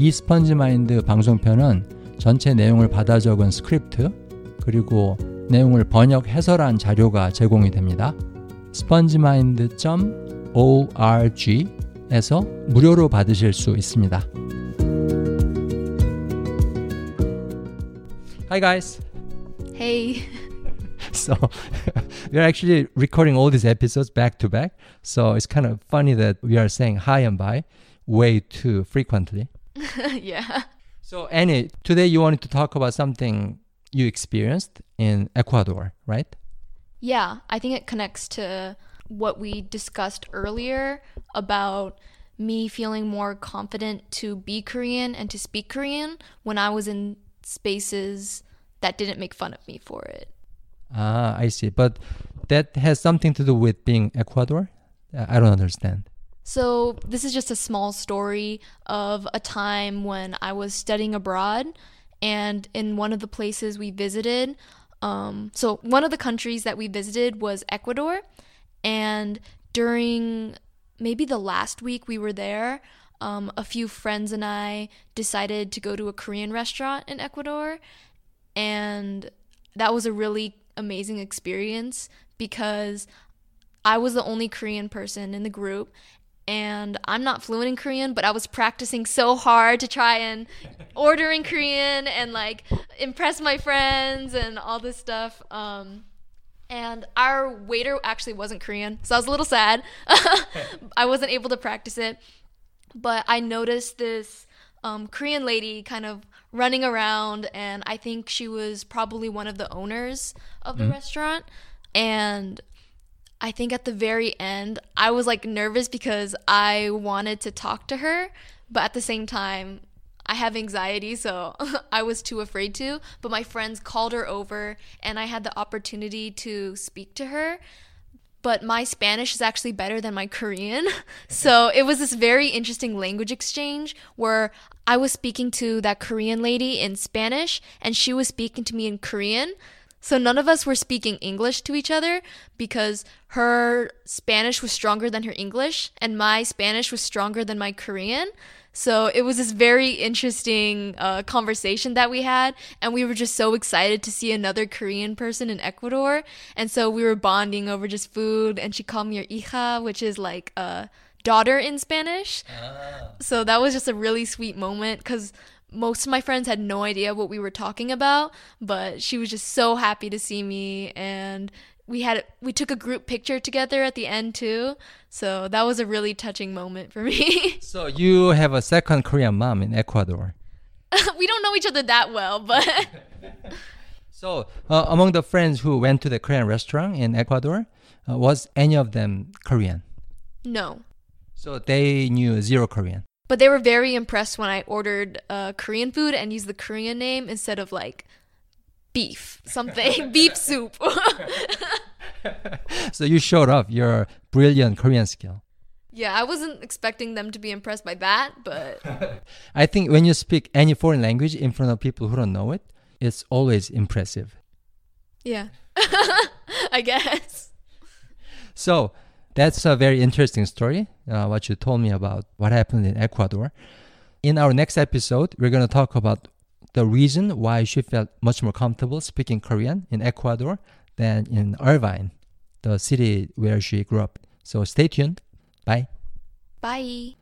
이 스펀지 마인드 방송편은 전체 내용을 받아 적은 스크립트 그리고 내용을 번역 해설한 자료가 제공이 됩니다. spongemind.org에서 무료로 받으실 수 있습니다. Hi guys. Hey. So we're actually recording all these episodes back to back. So it's kind of funny that we are saying hi and bye way too frequently. yeah. So Annie, today you wanted to talk about something you experienced in Ecuador, right? Yeah, I think it connects to what we discussed earlier about me feeling more confident to be Korean and to speak Korean when I was in spaces that didn't make fun of me for it. Ah, I see. But that has something to do with being Ecuador? I don't understand. So, this is just a small story of a time when I was studying abroad, and in one of the places we visited, um, so one of the countries that we visited was Ecuador, and during maybe the last week we were there, um, a few friends and I decided to go to a Korean restaurant in Ecuador, and that was a really amazing experience because I was the only Korean person in the group and I'm not fluent in Korean, but I was practicing so hard to try and order in Korean and like impress my friends and all this stuff. Um, and our waiter actually wasn't Korean, so I was a little sad. I wasn't able to practice it, but I noticed this um, Korean lady kind of running around, and I think she was probably one of the owners of the restaurant. And I think at the very end, I was like nervous because I wanted to talk to her, but at the same time, I have anxiety, so I was too afraid to. But my friends called her over, and I had the opportunity to speak to her. But my Spanish is actually better than my Korean. So it was this very interesting language exchange where I was speaking to that Korean lady in Spanish, and she was speaking to me in Korean. So none of us were speaking English to each other because her Spanish was stronger than her English and my Spanish was stronger than my Korean. So it was this very interesting uh, conversation that we had, and we were just so excited to see another Korean person in Ecuador. And so we were bonding over just food, and she called me her hija, which is like a daughter in Spanish. So that was just a really sweet moment because most of my friends had no idea what we were talking about, but she was just so happy to see me and we had we took a group picture together at the end too. So that was a really touching moment for me. So you have a second Korean mom in Ecuador. we don't know each other that well, but So uh, among the friends who went to the Korean restaurant in Ecuador, uh, was any of them Korean? no. So they knew zero Korean. But they were very impressed when I ordered uh, Korean food and used the Korean name instead of like beef something beef soup. So you showed off your brilliant Korean skill. yeah, I wasn't expecting them to be impressed by that, but I think when you speak any foreign language in front of people who don't know it, it's always impressive. yeah. I guess. So that's a very interesting story, uh, what you told me about what happened in Ecuador. In our next episode, we're going to talk about the reason why she felt much more comfortable speaking Korean in Ecuador than in Irvine, the city where she grew up. So stay tuned. Bye. Bye.